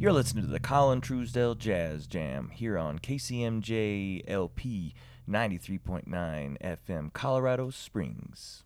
You're listening to the Colin Truesdell Jazz Jam here on KCMJ LP 93.9 FM, Colorado Springs.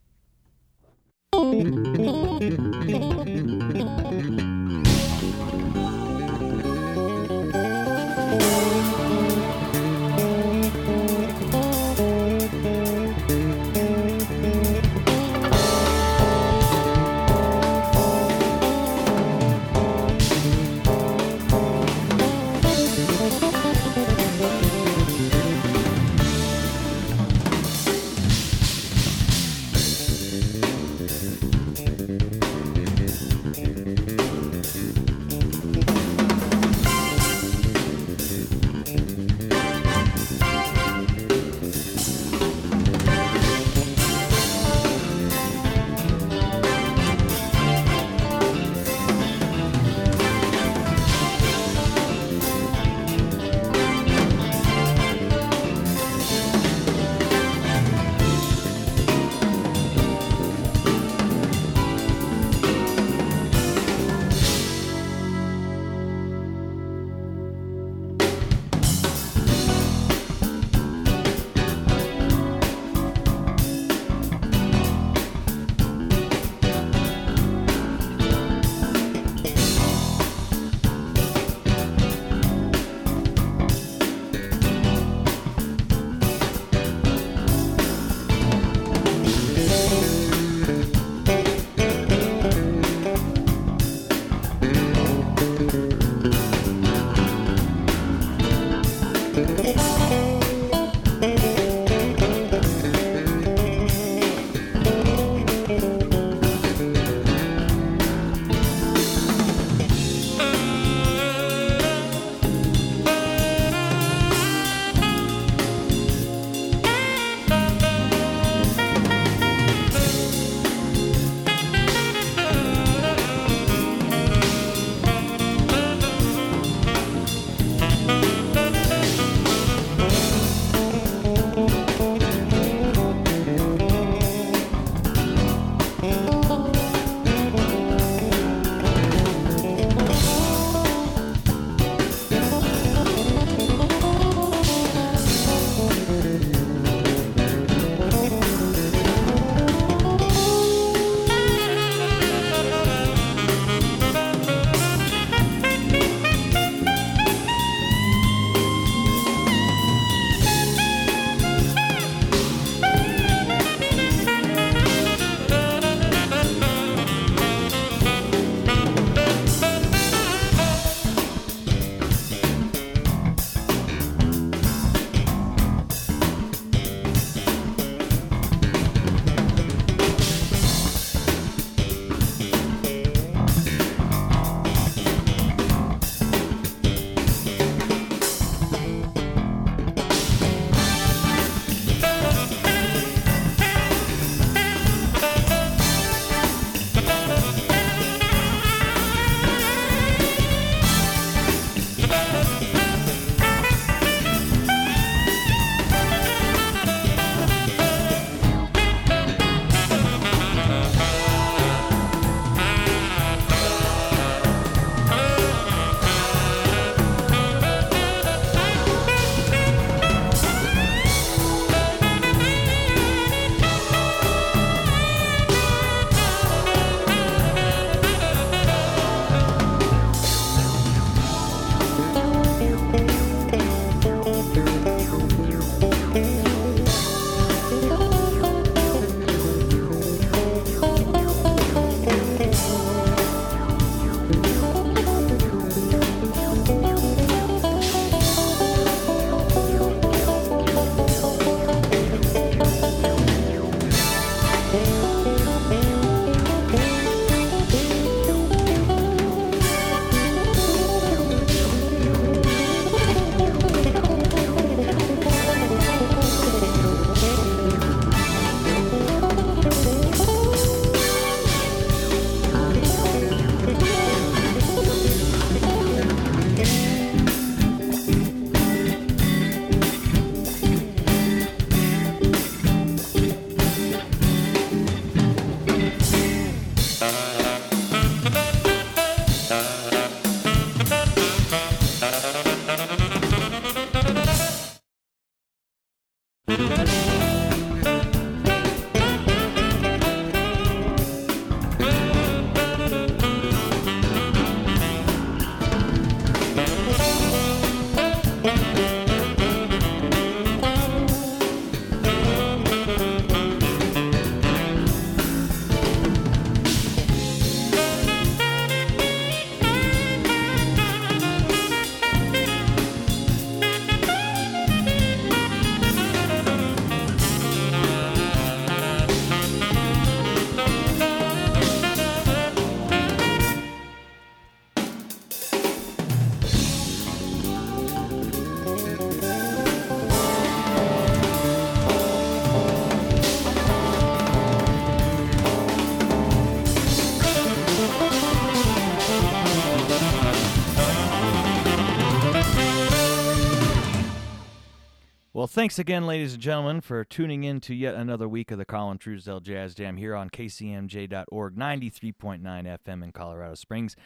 Thanks again, ladies and gentlemen, for tuning in to yet another week of the Colin Truesdale Jazz Jam here on KCMJ.org, 93.9 FM in Colorado Springs.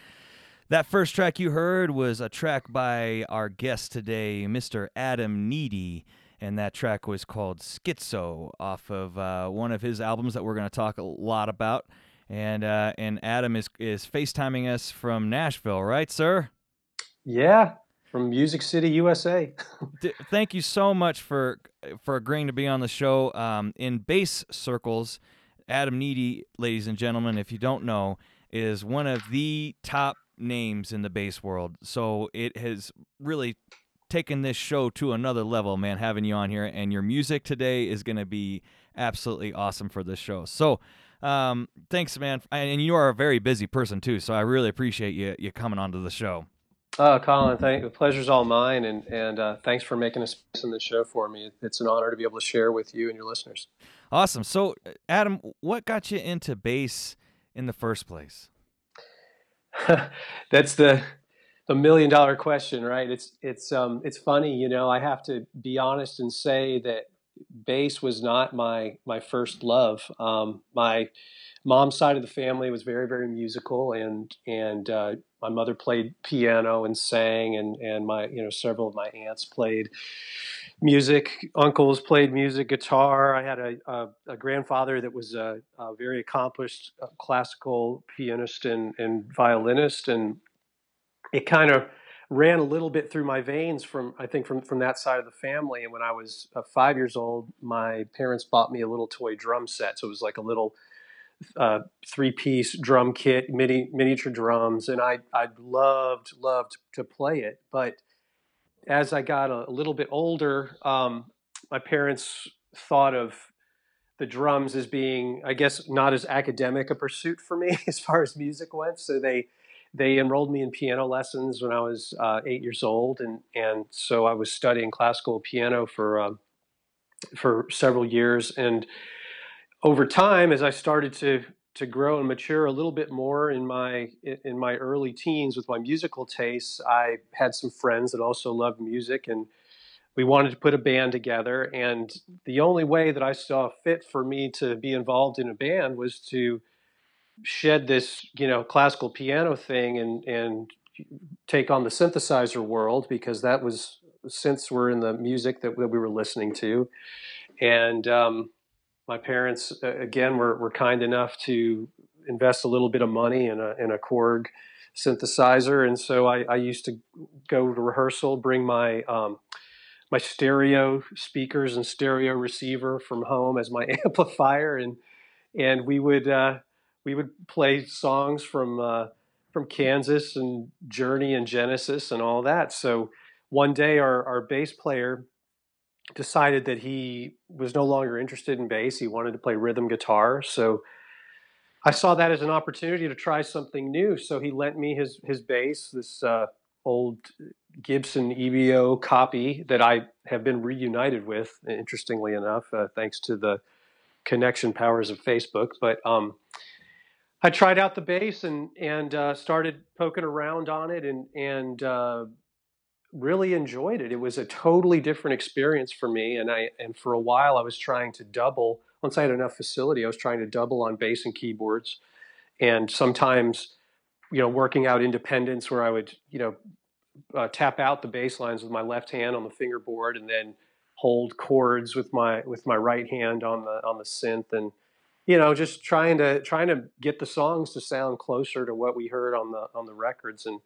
That first track you heard was a track by our guest today, Mr. Adam Nitti, and that track was called Schizo off of uh, one of his albums that we're going to talk a lot about. And uh, and Adam is is FaceTiming us from Nashville, right, sir? Yeah, from Music City, USA. Thank you so much for for agreeing to be on the show. Um, in bass circles, Adam Nitti, ladies and gentlemen, if you don't know, is one of the top names in the bass world. So it has really taken this show to another level, man. Having you on here, and your music today is going to be absolutely awesome for this show. So. Um, thanks, man, and you are a very busy person too, so I really appreciate you you coming onto the show. Oh, Colin, thank, the pleasure's all mine, and and uh, thanks for making a space in the show for me. It's an honor to be able to share with you and your listeners. Awesome. So, Adam, what got you into bass in the first place? That's the the million dollar question, right? It's it's um it's funny, you know. I have to be honest and say that bass was not my my first love. Um, my mom's side of the family was very very musical, and and uh, my mother played piano and sang, and and my you know several of my aunts played music. Uncles played music, guitar. I had a a, a grandfather that was a, a very accomplished uh, classical pianist and and violinist, and it kind of ran a little bit through my veins from I think from from that side of the family. And when I was uh, five years old, my parents bought me a little toy drum set. So it was like a little uh, three piece drum kit, mini, miniature drums, and I I loved loved to play it. But as I got a, a little bit older, um, my parents thought of the drums as being, I guess, not as academic a pursuit for me as far as music went. So they they enrolled me in piano lessons when I was uh, eight years old, and and so I was studying classical piano for uh, for several years and over time, as I started to to grow and mature a little bit more in my in my early teens with my musical tastes, I had some friends that also loved music, and we wanted to put a band together. And the only way that I saw fit for me to be involved in a band was to shed this, you know, classical piano thing and and take on the synthesizer world because that was since we're in the music that, that we were listening to, and um, my parents again were, were kind enough to invest a little bit of money in a in a Korg synthesizer, and so I, I used to go to rehearsal, bring my um, my stereo speakers and stereo receiver from home as my amplifier, and and we would uh, we would play songs from uh, from Kansas and Journey and Genesis and all that. So one day, our our bass player decided that he was no longer interested in bass. He wanted to play rhythm guitar. So I saw that as an opportunity to try something new. So he lent me his his bass, this uh, old Gibson EBO copy that I have been reunited with. Interestingly enough, uh, thanks to the connection powers of Facebook. But um, I tried out the bass and and uh, started poking around on it and and uh, really enjoyed it. It was a totally different experience for me, and I and for a while I was trying to double. Once I had enough facility, I was trying to double on bass and keyboards, and sometimes, you know, working out independence where I would, you know, uh, tap out the bass lines with my left hand on the fingerboard, and then hold chords with my with my right hand on the on the synth, and you know, just trying to trying to get the songs to sound closer to what we heard on the on the records, and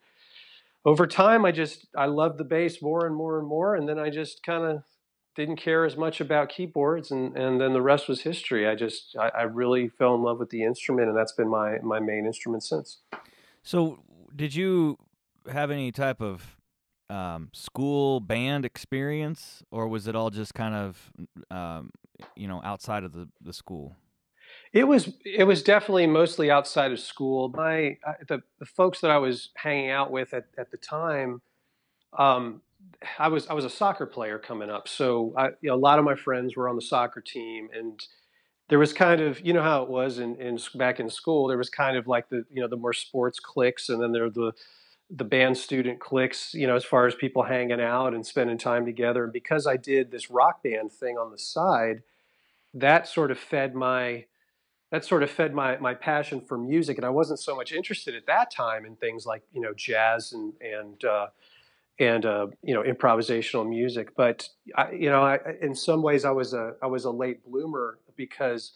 over time, I just I loved the bass more and more and more, and then I just kind of didn't care as much about keyboards, and and then the rest was history. I just I, I, really fell in love with the instrument, and that's been my my main instrument since. So, did you have any type of um, school band experience, or was it all just kind of um, you know outside of the the school? It was it was definitely mostly outside of school. My the, the folks that I was hanging out with at, at the time, um, I was I was a soccer player coming up, so I, you know, a lot of my friends were on the soccer team, and there was kind of you know how it was in, in back in school. There was kind of like the you know the more sports cliques, and then there were the the band student cliques, you know, as far as people hanging out and spending time together. And because I did this rock band thing on the side, that sort of fed my that sort of fed my my passion for music. And I wasn't so much interested at that time in things like you know jazz and and uh, and uh, you know improvisational music. But I, you know, I, in some ways, I was a I was a late bloomer because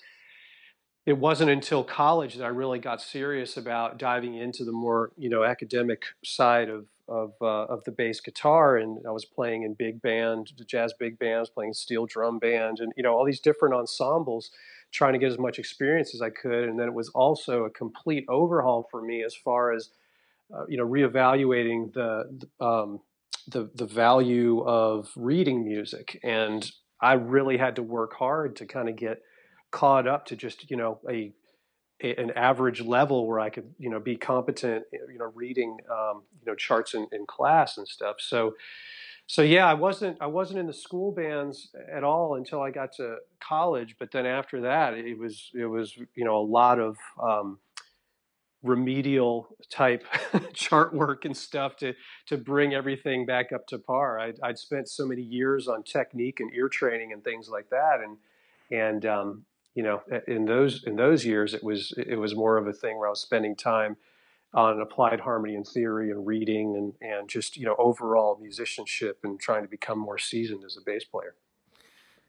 it wasn't until college that I really got serious about diving into the more you know academic side of of uh, of the bass guitar, and I was playing in big band, jazz big bands, playing steel drum band, and you know all these different ensembles, trying to get as much experience as I could. And then it was also a complete overhaul for me as far as uh, you know reevaluating the um, the the value of reading music, and I really had to work hard to kind of get caught up to just you know a, a, an average level where I could you know be competent you know reading um, you know charts in, in class and stuff. So so yeah, I wasn't I wasn't in the school bands at all until I got to college. But then after that, it was it was you know a lot of um, remedial type chart work and stuff to to bring everything back up to par. I'd, I'd, spent so many years on technique and ear training and things like that, and and um, you know, in those in those years, it was it was more of a thing where I was spending time on applied harmony and theory and reading and and just you know overall musicianship and trying to become more seasoned as a bass player.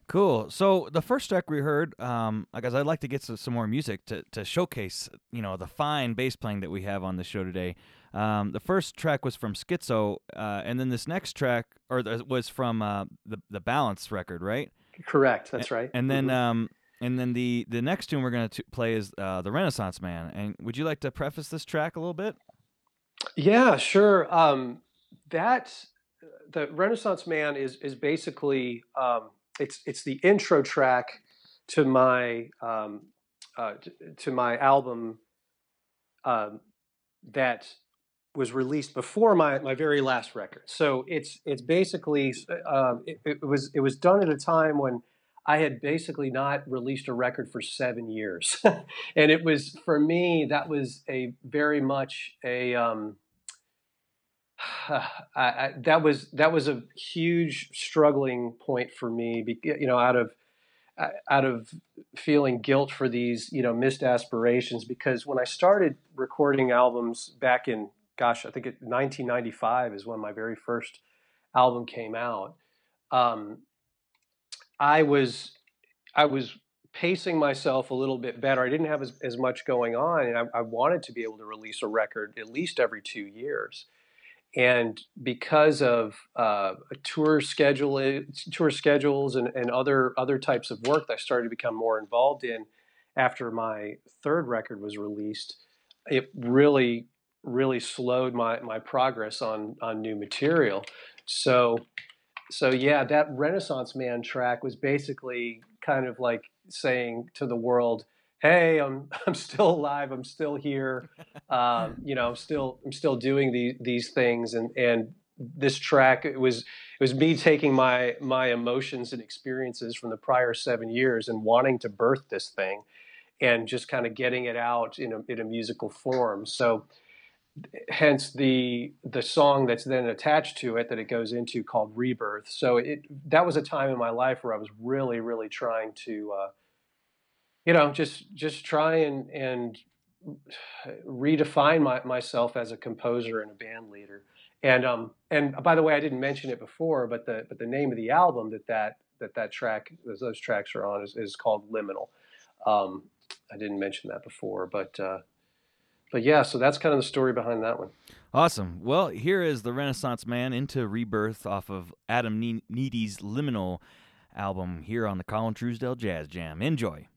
Cool. So the first track we heard, um, guess I'd like to get some, some more music to, to showcase, you know, the fine bass playing that we have on the show today. Um, the first track was from Schizo, uh, and then this next track, or was from uh, the the Balance record, right? Correct. That's right. And then mm-hmm. um, and then the the next tune we're going to play is uh, the Renaissance Man. And would you like to preface this track a little bit? Yeah, sure. Um, that the Renaissance Man is is basically um, it's it's the intro track to my um, uh, to, my album um, that was released before my, my very last record. So it's it's basically uh, it, it was it was done at a time when I had basically not released a record for seven years, and it was for me that was a very much a um, I, I, that was that was a huge struggling point for me. You know, out of out of feeling guilt for these you know missed aspirations because when I started recording albums back in gosh I think it, 1995 is when my very first album came out. Um, I was I was pacing myself a little bit better. I didn't have as, as much going on, and I, I, wanted to be able to release a record at least every two years. And because of uh, tour schedule, tour schedules, and, and other other types of work that I started to become more involved in after my third record was released, it really really slowed my my progress on on new material. So so yeah, that Renaissance Man track was basically kind of like saying to the world, "Hey, I'm I'm still alive. I'm still here. Um, you know, I'm still I'm still doing these these things." And and this track it was it was me taking my my emotions and experiences from the prior seven years and wanting to birth this thing, and just kind of getting it out in a in a musical form. So hence the the song that's then attached to it that it goes into called rebirth. So it that was a time in my life where i was really really trying to uh, you know just just try and and redefine my, myself as a composer and a band leader. And um and by the way i didn't mention it before but the but the name of the album that that that that track those, tracks are on is, is called liminal. Um i didn't mention that before but uh but yeah, so that's kind of the story behind that one. Awesome. Well, here is the Renaissance Man into rebirth off of Adam Nitti's Liminal album here on the Colin Truesdale Jazz Jam. Enjoy.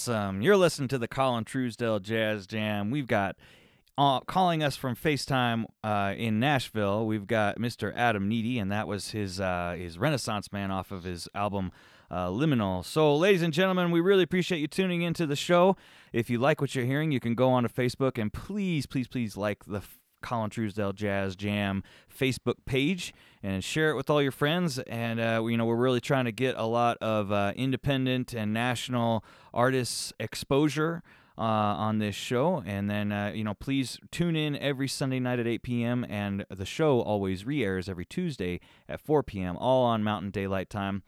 Awesome. You're listening to the Colin Truesdell Jazz Jam. We've got uh, calling us from FaceTime uh, in Nashville. We've got Mr. Adam Nitti, and that was his uh, his Renaissance Man off of his album uh, Liminal. So, ladies and gentlemen, we really appreciate you tuning into the show. If you like what you're hearing, you can go on to Facebook and please, please, please like the Colin Truesdell Jazz Jam Facebook page and share it with all your friends. And uh, you know, we're really trying to get a lot of uh, independent and national artists exposure. Uh, on this show, and then uh, you know, please tune in every Sunday night at 8 p.m. and the show always re-airs every Tuesday at 4 p.m. all on Mountain Daylight Time.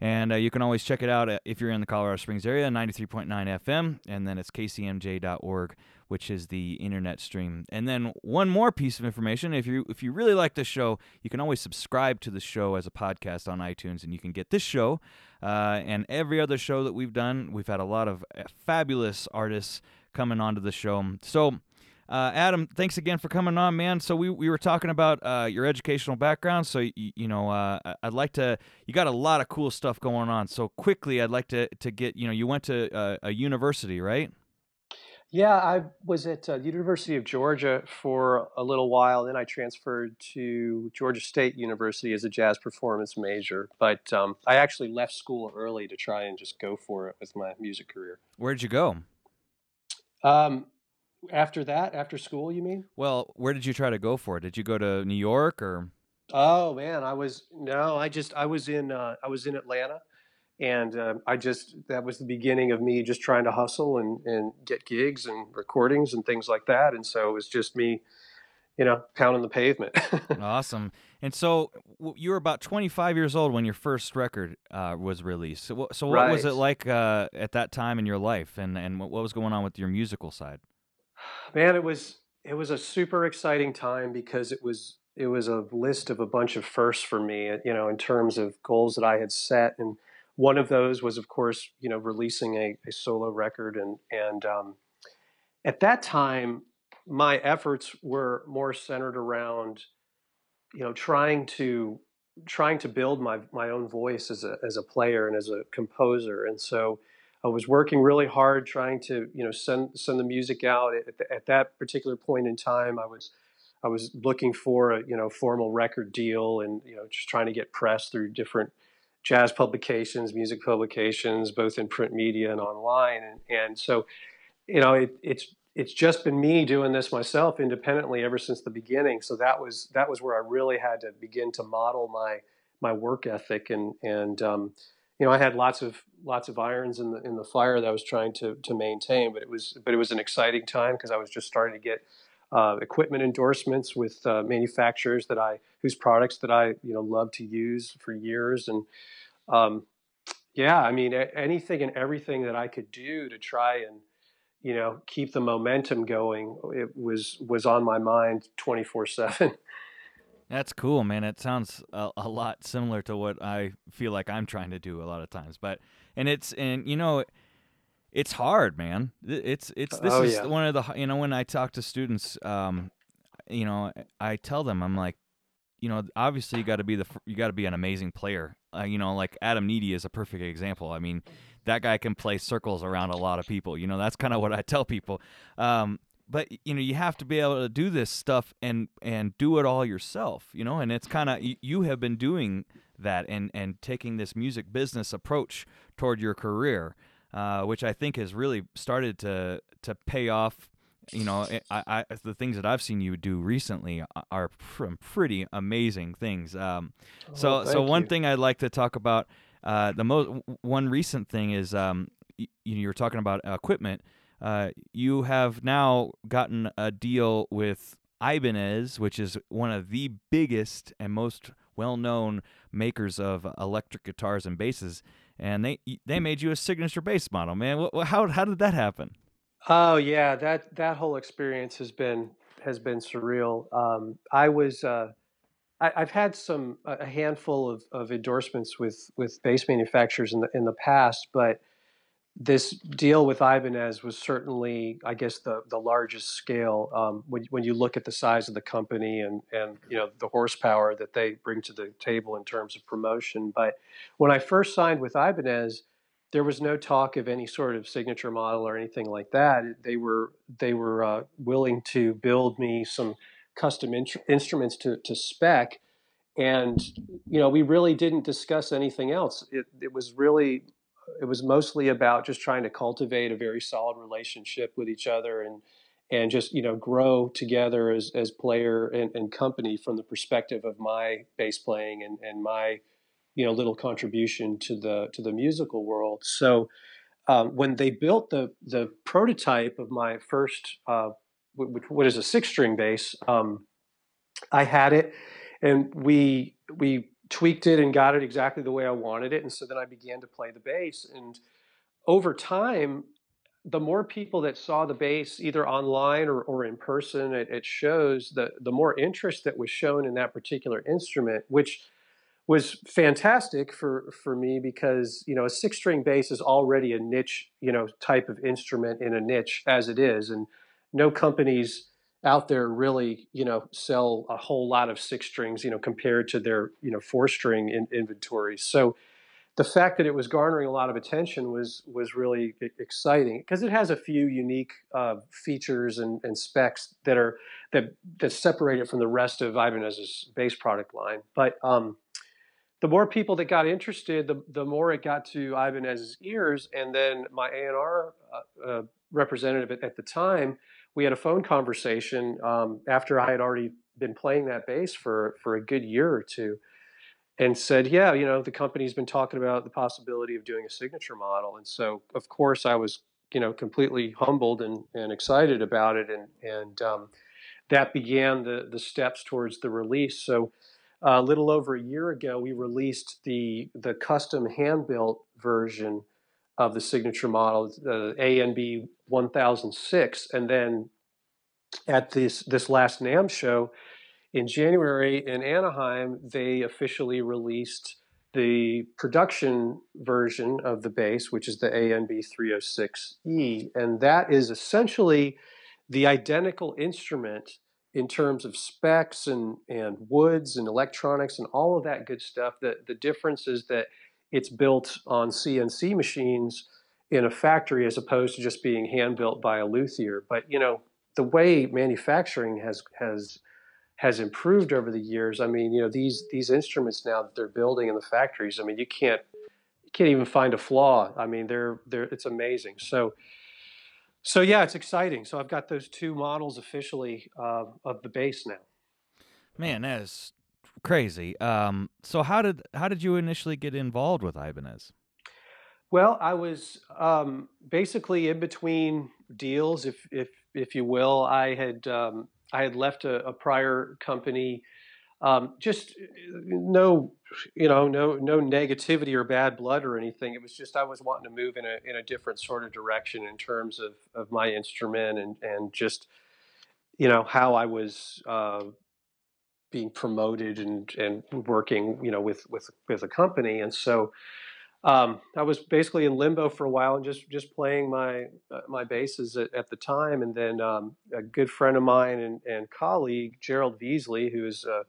And uh, you can always check it out if you're in the Colorado Springs area, 93.9 FM, and then it's kcmj.org which is the internet stream. And then one more piece of information: if you if you really like this show, you can always subscribe to the show as a podcast on iTunes, and you can get this show uh, and every other show that we've done. We've had a lot of uh, fabulous artists coming onto the show. So. Uh, Adam, thanks again for coming on, man. So we, we were talking about uh, your educational background. So you, you know, uh, I'd like to. You got a lot of cool stuff going on. So quickly, I'd like to to get. You know, you went to uh, a university, right? Yeah, I was at uh, the University of Georgia for a little while. Then I transferred to Georgia State University as a jazz performance major. But um, I actually left school early to try and just go for it with my music career. Where'd you go? Um, after that, after school, you mean? Well, where did you try to go for it? Did you go to New York or? Oh man, I was no, I just I was in uh, I was in Atlanta and uh, I just that was the beginning of me just trying to hustle and and get gigs and recordings and things like that. And so it was just me, you know, pounding the pavement. awesome. And so you were about 25 years old when your first record uh, was released. So, so what right. was it like uh, at that time in your life, and and what was going on with your musical side? Man, it was it was a super exciting time because it was it was a list of a bunch of firsts for me. You know, in terms of goals that I had set and one of those was, of course, you know, releasing a, a solo record, and and um, at that time, my efforts were more centered around, you know, trying to trying to build my my own voice as a as a player and as a composer, and so I was working really hard trying to you know send send the music out. At, the, at that particular point in time, I was I was looking for a you know formal record deal and you know just trying to get press through different jazz publications, music publications, both in print media and online. And, and so, you know, it, it's it's just been me doing this myself independently ever since the beginning. So that was that was where I really had to begin to model my my work ethic and and um, you know I had lots of lots of irons in the in the fire that I was trying to to maintain. But it was but it was an exciting time because I was just starting to get uh, equipment endorsements with uh, manufacturers that I whose products that I you know love to use for years. And um, yeah I mean anything and everything that I could do to try and you know keep the momentum going it was was on my mind 24 7 that's cool man. It sounds a, a, lot similar to what i feel like i'm trying to do a lot of times. But and it's and you know it's hard, man. It's it's this oh, is yeah. one of the you know when I talk to students, um, you know, I tell them I'm like, you know, obviously you got to be the you got to be an amazing player. Uh, you know, like Adam Nitti is a perfect example. I mean, that guy can play circles around a lot of people. You know, that's kind of what I tell people. Um, but you know, you have to be able to do this stuff and and do it all yourself. You know, and it's kind of you, you have been doing that and and taking this music business approach toward your career uh, which I think has really started to to pay off. You know, I, I, the things that I've seen you do recently are pr- pretty amazing things. Um, oh, so, so one you. thing I'd like to talk about, uh, the most one recent thing is, um, you, you were talking about equipment. Uh, you have now gotten a deal with Ibanez, which is one of the biggest and most well-known makers of electric guitars and basses and they they made you a signature bass model, man. How how did that happen? Oh yeah, that that whole experience has been has been surreal. Um, I was uh, I, have had some a handful of, of endorsements with with bass manufacturers in the in the past, but this deal with Ibanez was certainly, I guess, the the largest scale um, when when you look at the size of the company and and you know the horsepower that they bring to the table in terms of promotion. But when I first signed with Ibanez, there was no talk of any sort of signature model or anything like that. They were they were uh, willing to build me some custom in- instruments to to spec, and you know we really didn't discuss anything else. It it was really it was mostly about just trying to cultivate a very solid relationship with each other and and just you know grow together as as player and, and company from the perspective of my bass playing and and my you know little contribution to the to the musical world. So um, when they built the the prototype of my first uh, what is a six string bass um, I had it and we we tweaked it and got it exactly the way I wanted it. And so then I began to play the bass. And over time, the more people that saw the bass either online or, or in person at shows, the, the more interest that was shown in that particular instrument, which was fantastic for, for me because, you know, a six string bass is already a niche, you know, type of instrument in a niche as it is. And no companies out there really, you know, sell a whole lot of six strings, you know, compared to their, you know, four string in, inventories. So the fact that it was garnering a lot of attention was was really exciting because it has a few unique uh, features and, and, specs that are that that separate it from the rest of Ibanez's bass product line. But um, the more people that got interested, the the more it got to Ibanez's ears, and then my A and R uh, uh, representative at, at the time we had a phone conversation um, after I had already been playing that bass for for a good year or two, and said, "Yeah, you know, the company's been talking about the possibility of doing a signature model." And so, of course, I was you know completely humbled and, and excited about it, and and um, that began the the steps towards the release. So. Uh, a little over a year ago, we released the the custom hand built version of the signature model, the ANB 1006. And then at this, this last NAMM show in January in Anaheim, they officially released the production version of the bass, which is the ANB 306E. And that is essentially the identical instrument in terms of specs and, and woods and electronics and all of that good stuff. The, the difference is that it's built on CNC machines in a factory as opposed to just being hand built by a luthier. But you know, the way manufacturing has has has improved over the years. I mean, you know, these these instruments now that they're building in the factories. I mean, you can't you can't even find a flaw. I mean, they're they're it's amazing. So. So yeah, it's exciting. So I've got those two models officially uh, of the bass now. Man, that is crazy. Um, so how did how did you initially get involved with Ibanez? Well, I was um, basically in between deals, if if if you will. I had um, I had left a, a prior company. Um, just no, you know, no no negativity or bad blood or anything. It was just I was wanting to move in a in a different sort of direction in terms of of my instrument and and just you know how I was uh, being promoted and and working you know with with with a company and so um, I was basically in limbo for a while and just just playing my uh, my basses at, at, the time. And then um, a good friend of mine and, and colleague Gerald Veasley who is uh,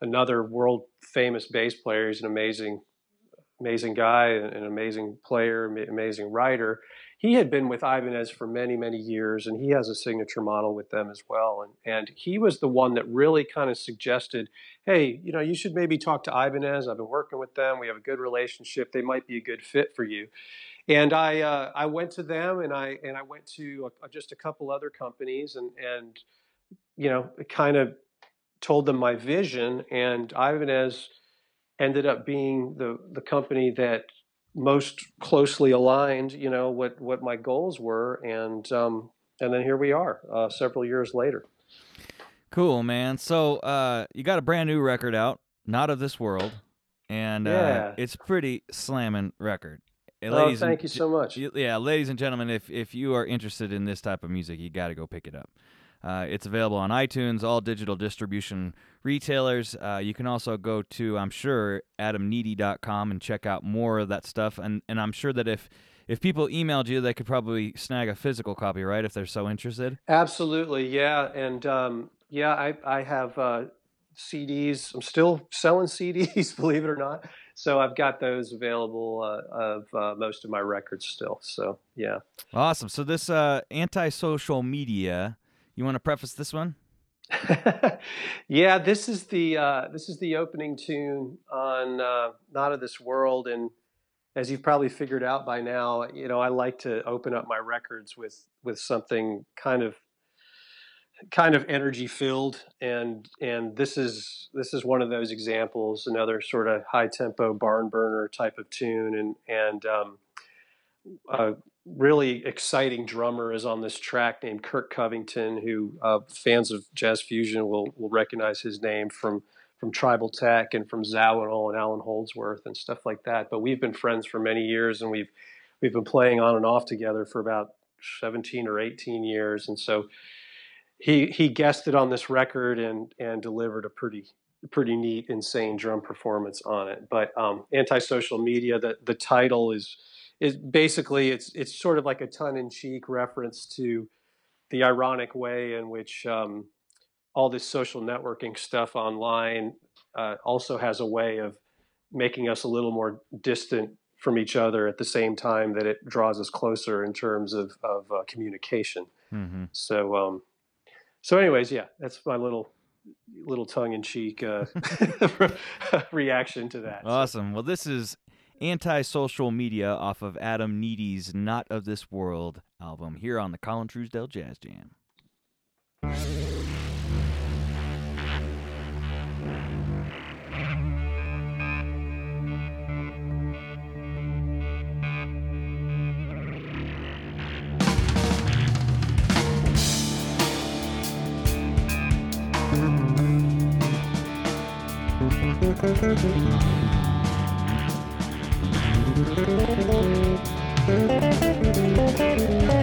another world famous bass player he's an amazing amazing guy an amazing player amazing writer he had been with Ibanez for many, many years, and he has a signature model with them as well. And and he was the one that really kind of suggested, hey, you know, you should maybe talk to Ibanez. I've been working with them. We have a good relationship. They might be a good fit for you. And I uh, I went to them, and I and I went to a, just a couple other companies, and and you know, kind of told them my vision, and Ibanez ended up being the the company that most closely aligned, you know, what what my goals were, and um, and then here we are, uh, several years later. Cool, man. So uh, you got a brand new record out, not of this world, and uh, yeah. it's pretty slamming record. oh, thank you so much. Yeah, ladies and gentlemen, if if you are interested in this type of music, you got to go pick it up. Uh, it's available on iTunes, all digital distribution retailers. Uh, you can also go to, I'm sure, adamnitti.com and check out more of that stuff. And and I'm sure that if if people emailed you, they could probably snag a physical copy, right? If they're so interested. Absolutely, yeah. And um, yeah, I I have uh, CDs. I'm still selling CDs, believe it or not. So I've got those available uh, of uh, most of my records still. So yeah. Awesome. So this uh, anti-social media you want to preface this one? yeah, this is the uh, this is the opening tune on uh, "Not of This World," and as you've probably figured out by now, you know I like to open up my records with with something kind of kind of energy filled, and and this is this is one of those examples. Another sort of high tempo barn burner type of tune, and and um, uh, really exciting drummer is on this track named Kirk Covington, who uh, fans of jazz fusion will will recognize his name from from Tribal Tech and from Zawinul and Allan Holdsworth and stuff like that. But we've been friends for many years, and we've we've been playing on and off together for about 17 or 18 years, and so he he guested on this record and and delivered a pretty pretty neat, insane drum performance on it. But um, antisocial media, the the title is is basically it's it's sort of like a tongue in cheek reference to the ironic way in which um, all this social networking stuff online uh, also has a way of making us a little more distant from each other at the same time that it draws us closer in terms of, of uh, communication. Mm-hmm. So, um, so anyways, yeah, that's my little little tongue in cheek uh, reaction to that. Awesome. Well, this is anti-social media off of Adam Nitti's Not of This World album here on the Colin Truesdell Jazz Jam. Thank you.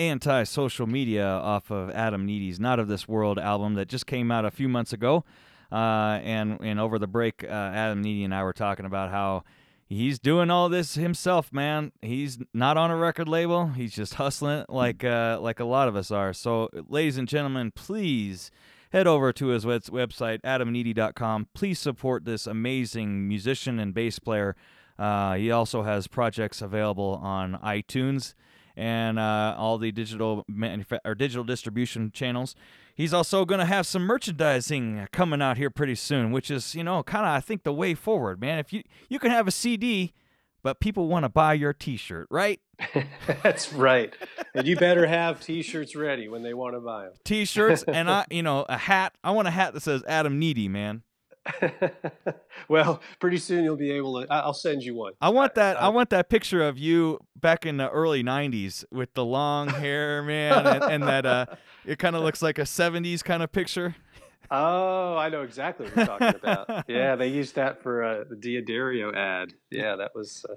Anti social media off of Adam Nitti's Not of This World album that just came out a few months ago. Uh, and, and over the break, uh, Adam Nitti and I were talking about how he's doing all this himself, man. He's not on a record label. He's just hustling like uh, like a lot of us are. So, ladies and gentlemen, please head over to his website, adamnitti.com. Please support this amazing musician and bass player. Uh, he also has projects available on iTunes and uh, all the digital manufa- or digital distribution channels. He's also going to have some merchandising coming out here pretty soon, which is you know kind of I think the way forward, man. If you you can have a CD, but people want to buy your T-shirt, right? That's right, and you better have T-shirts ready when they want to buy them. T-shirts and I, you know, a hat. I want a hat that says Adam Nitti, man. well, pretty soon you'll be able to. I'll send you one. I want that. I, I want that picture of you back in the early '90s with the long hair, man, and, and that uh, it kind of looks like a '70s kind of picture. Oh, I know exactly what you're talking about. yeah, they used that for uh, the D'Addario ad. Yeah, that was. Uh,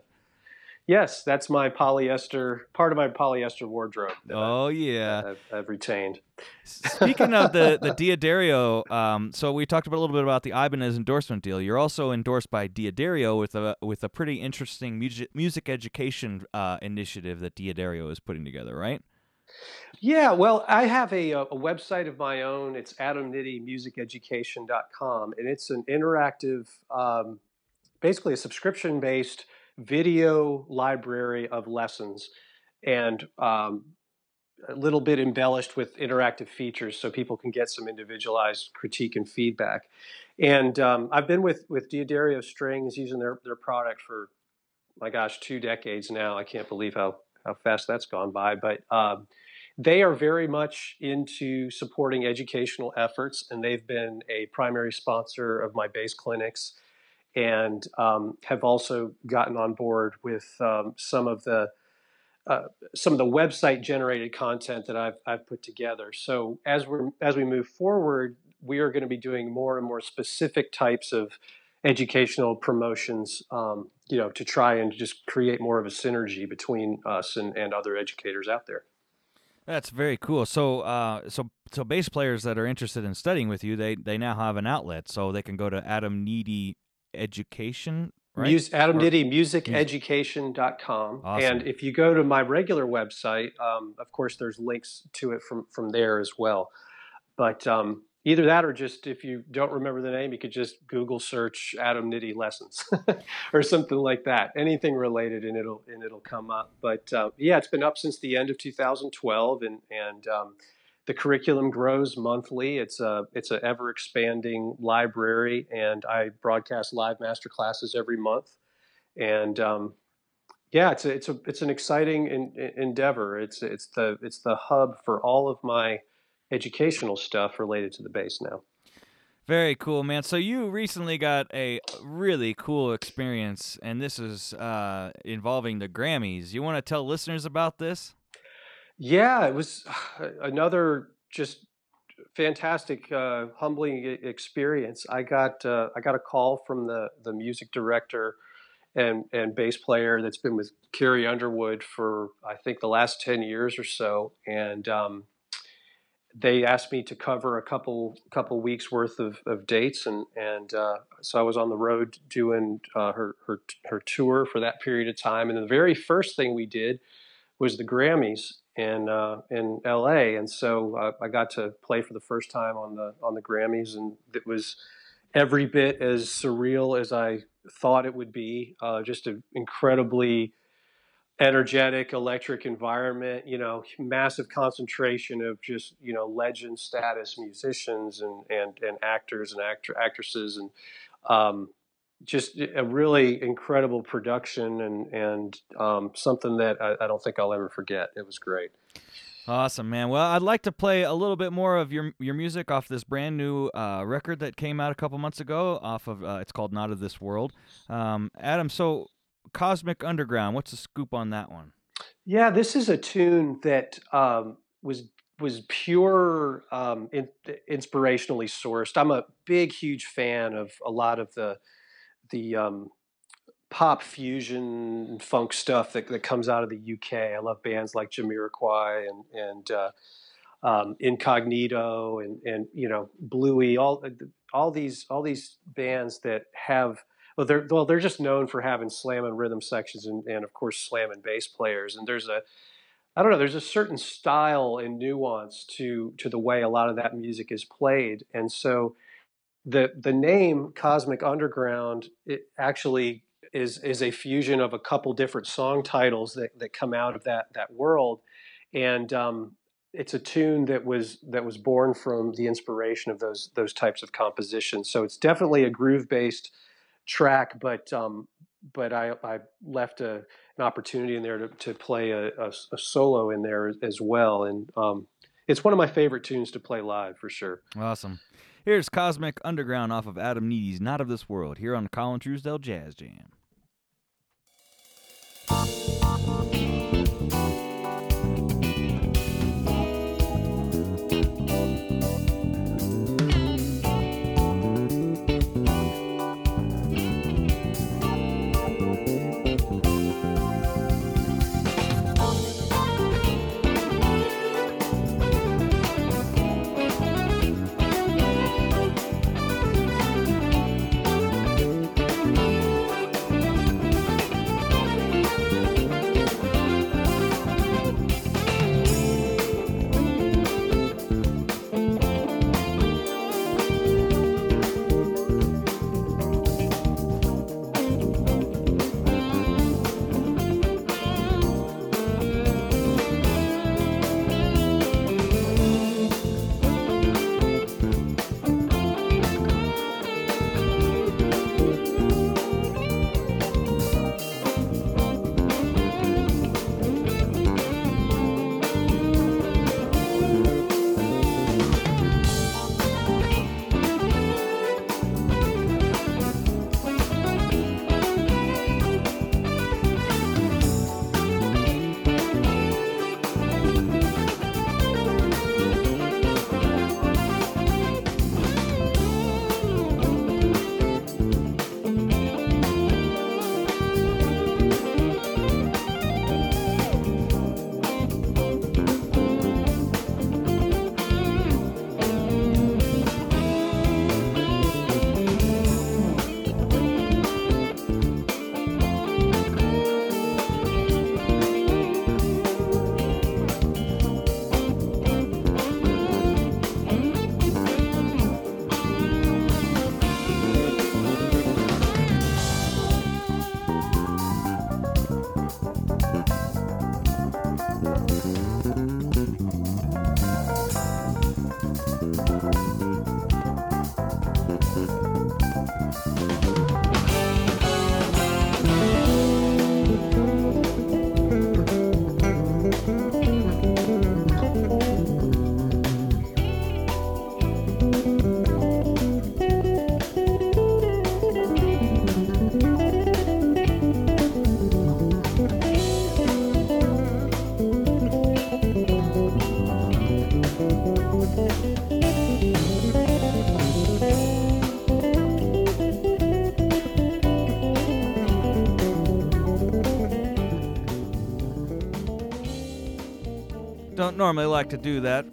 Yes, that's my polyester part of my polyester wardrobe. Oh I've, yeah, I've, I've, retained. Speaking of the the D'Addario, um, so we talked about a little bit about the Ibanez endorsement deal. You're also endorsed by D'Addario with a with a pretty interesting music music education uh, initiative that D'Addario is putting together, right? Yeah, well, I have a, a website of my own. It's adamnittimusiceducation.com, and it's an interactive, um, basically a subscription based video library of lessons and um, a little bit embellished with interactive features so people can get some individualized critique and feedback. And um, I've been with with D'Addario Strings using their their product for my gosh two decades now. I can't believe how how fast that's gone by. But um, they are very much into supporting educational efforts, and they've been a primary sponsor of my bass clinics and um, have also gotten on board with um, some of the uh, some of the website generated content that I've, I've put together. So as we as we move forward, we are going to be doing more and more specific types of educational promotions, um, you know, to try and just create more of a synergy between us and, and other educators out there. That's very cool. So, uh, so, so bass players that are interested in studying with you, they they now have an outlet, so they can go to Adam Nitti education right? Muse, Adam Nitti, musiceducation.com. Awesome. And if you go to my regular website, um, of course, there's links to it from, from there as well. But um, either that or just if you don't remember the name, you could just Google search Adam Nitti lessons or something like that. Anything related, and it'll and it'll come up. But uh, yeah, it's been up since the end of 2012, and and um, the curriculum grows monthly. It's a it's an ever expanding library, and I broadcast live master classes every month. And um, yeah, it's a, it's a it's an exciting in, in endeavor. It's it's the it's the hub for all of my educational stuff related to the bass now. Very cool, man. So you recently got a really cool experience, and this is uh, involving the Grammys. You want to tell listeners about this? Yeah, it was another just fantastic, uh, humbling experience. I got uh, I got a call from the the music director and and bass player that's been with Carrie Underwood for I think the last ten years or so, and um, they asked me to cover a couple couple weeks worth of, of dates, and and uh, so I was on the road doing uh, her her her tour for that period of time. And the very first thing we did was the Grammys, in uh, in L.A. And so uh, I got to play for the first time on the on the Grammys, and it was every bit as surreal as I thought it would be. Uh, just an incredibly energetic, electric environment. You know, massive concentration of just you know legend status musicians and and and actors and actor actresses and um, just a really incredible production and and um, something that I, I, don't think I'll ever forget. It was great. Awesome, man. Well, I'd like to play a little bit more of your your music off this brand new uh, record that came out a couple months ago. Off of uh, it's called "Not of This World." Um, Adam, so Cosmic Underground. What's the scoop on that one? Yeah, this is a tune that um, was was pure um, in, inspirationally sourced. I'm a big, huge fan of a lot of the the um, pop fusion funk stuff that, that comes out of the UK. I love bands like Jamiroquai and and uh, um, Incognito and and you know Bluey. All all these all these bands that have well they're well they're just known for having slam and rhythm sections and, and of course slam and bass players. And there's a I don't know. There's a certain style and nuance to to the way a lot of that music is played, and so the the name Cosmic Underground it actually is is a fusion of a couple different song titles that, that come out of that that world, and um, it's a tune that was that was born from the inspiration of those those types of compositions. So it's definitely a groove based track, but um, but I, I left a, an opportunity in there to, to play a, a, a solo in there as well, and um, it's one of my favorite tunes to play live for sure. Awesome. Here's Cosmic Underground off of Adam Nitti's Not of This World here on Colin Truesdale Jazz Jam. Don't normally like to do that,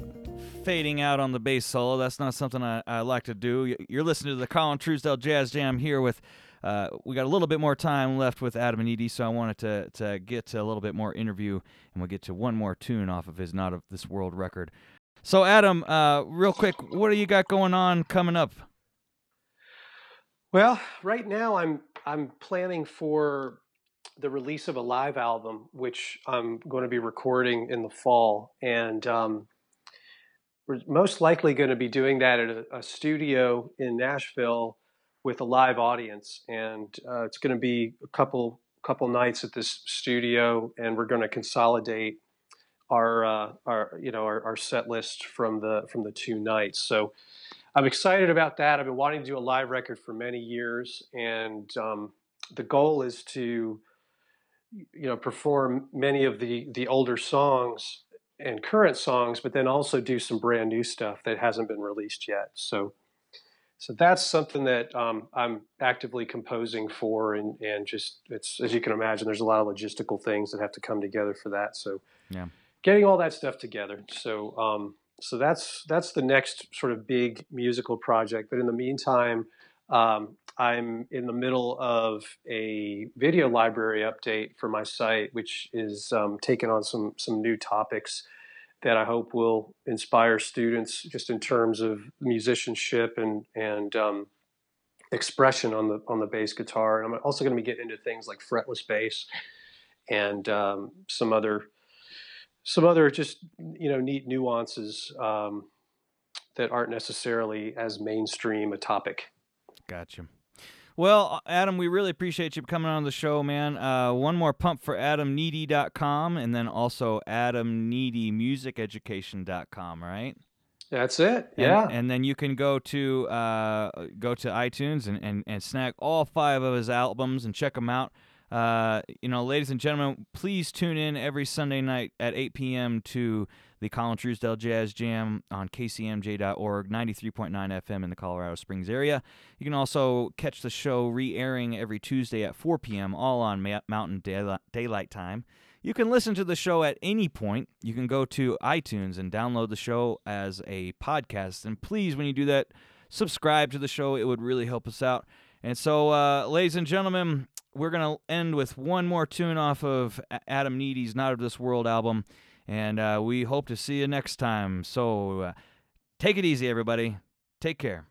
fading out on the bass solo. That's not something I, I like to do. You're listening to the Colin Truesdale Jazz Jam here with. Uh, we got a little bit more time left with Adam Nitti, so I wanted to to get to a little bit more interview, and we'll get to one more tune off of his "Not of This World" record. So, Adam, uh, real quick, what do you got going on coming up? Well, right now I'm I'm planning for the release of a live album, which I'm going to be recording in the fall, and um, we're most likely going to be doing that at a, a, studio in Nashville with a live audience, and uh, it's going to be a couple couple nights at this studio, and we're going to consolidate our uh, our you know our, our, set list from the from the two nights. So I'm excited about that. I've been wanting to do a live record for many years, and um, the goal is to you know perform many of the the older songs and current songs, but then also do some brand new stuff that hasn't been released yet. So so that's something that um, I'm actively composing for, and and just it's as you can imagine, there's a lot of logistical things that have to come together for that. So yeah, getting all that stuff together. So um, so that's that's the next sort of big musical project. But in the meantime, um, I'm in the middle of a video library update for my site, which is um, taking on some some new topics that I hope will inspire students just in terms of musicianship and and um, expression on the on the bass guitar. And I'm also going to be getting into things like fretless bass and um, some other some other just you know neat nuances um, that aren't necessarily as mainstream a topic. Gotcha. Well, Adam, we really appreciate you coming on the show, man. Uh, one more pump for adamnitti.com and then also adamnittimusiceducation.com, right? That's it. Yeah. And, and, then you can go to uh, go to iTunes and, and, and snag all five of his albums and check them out. Uh, you know, ladies and gentlemen, please tune in every Sunday night at 8 p.m. to the Colin Truesdale Jazz Jam on kcmj.org, 93.9 FM in the Colorado Springs area. You can also catch the show re airing every Tuesday at 4 p.m., all on Mountain Daylight Time. You can listen to the show at any point. You can go to iTunes and download the show as a podcast. And please, when you do that, subscribe to the show. It would really help us out. And so, uh, ladies and gentlemen, we're going to end with one more tune off of Adam Nitti's Not of This World album. And uh, we hope to see you next time. So uh, take it easy, everybody. Take care.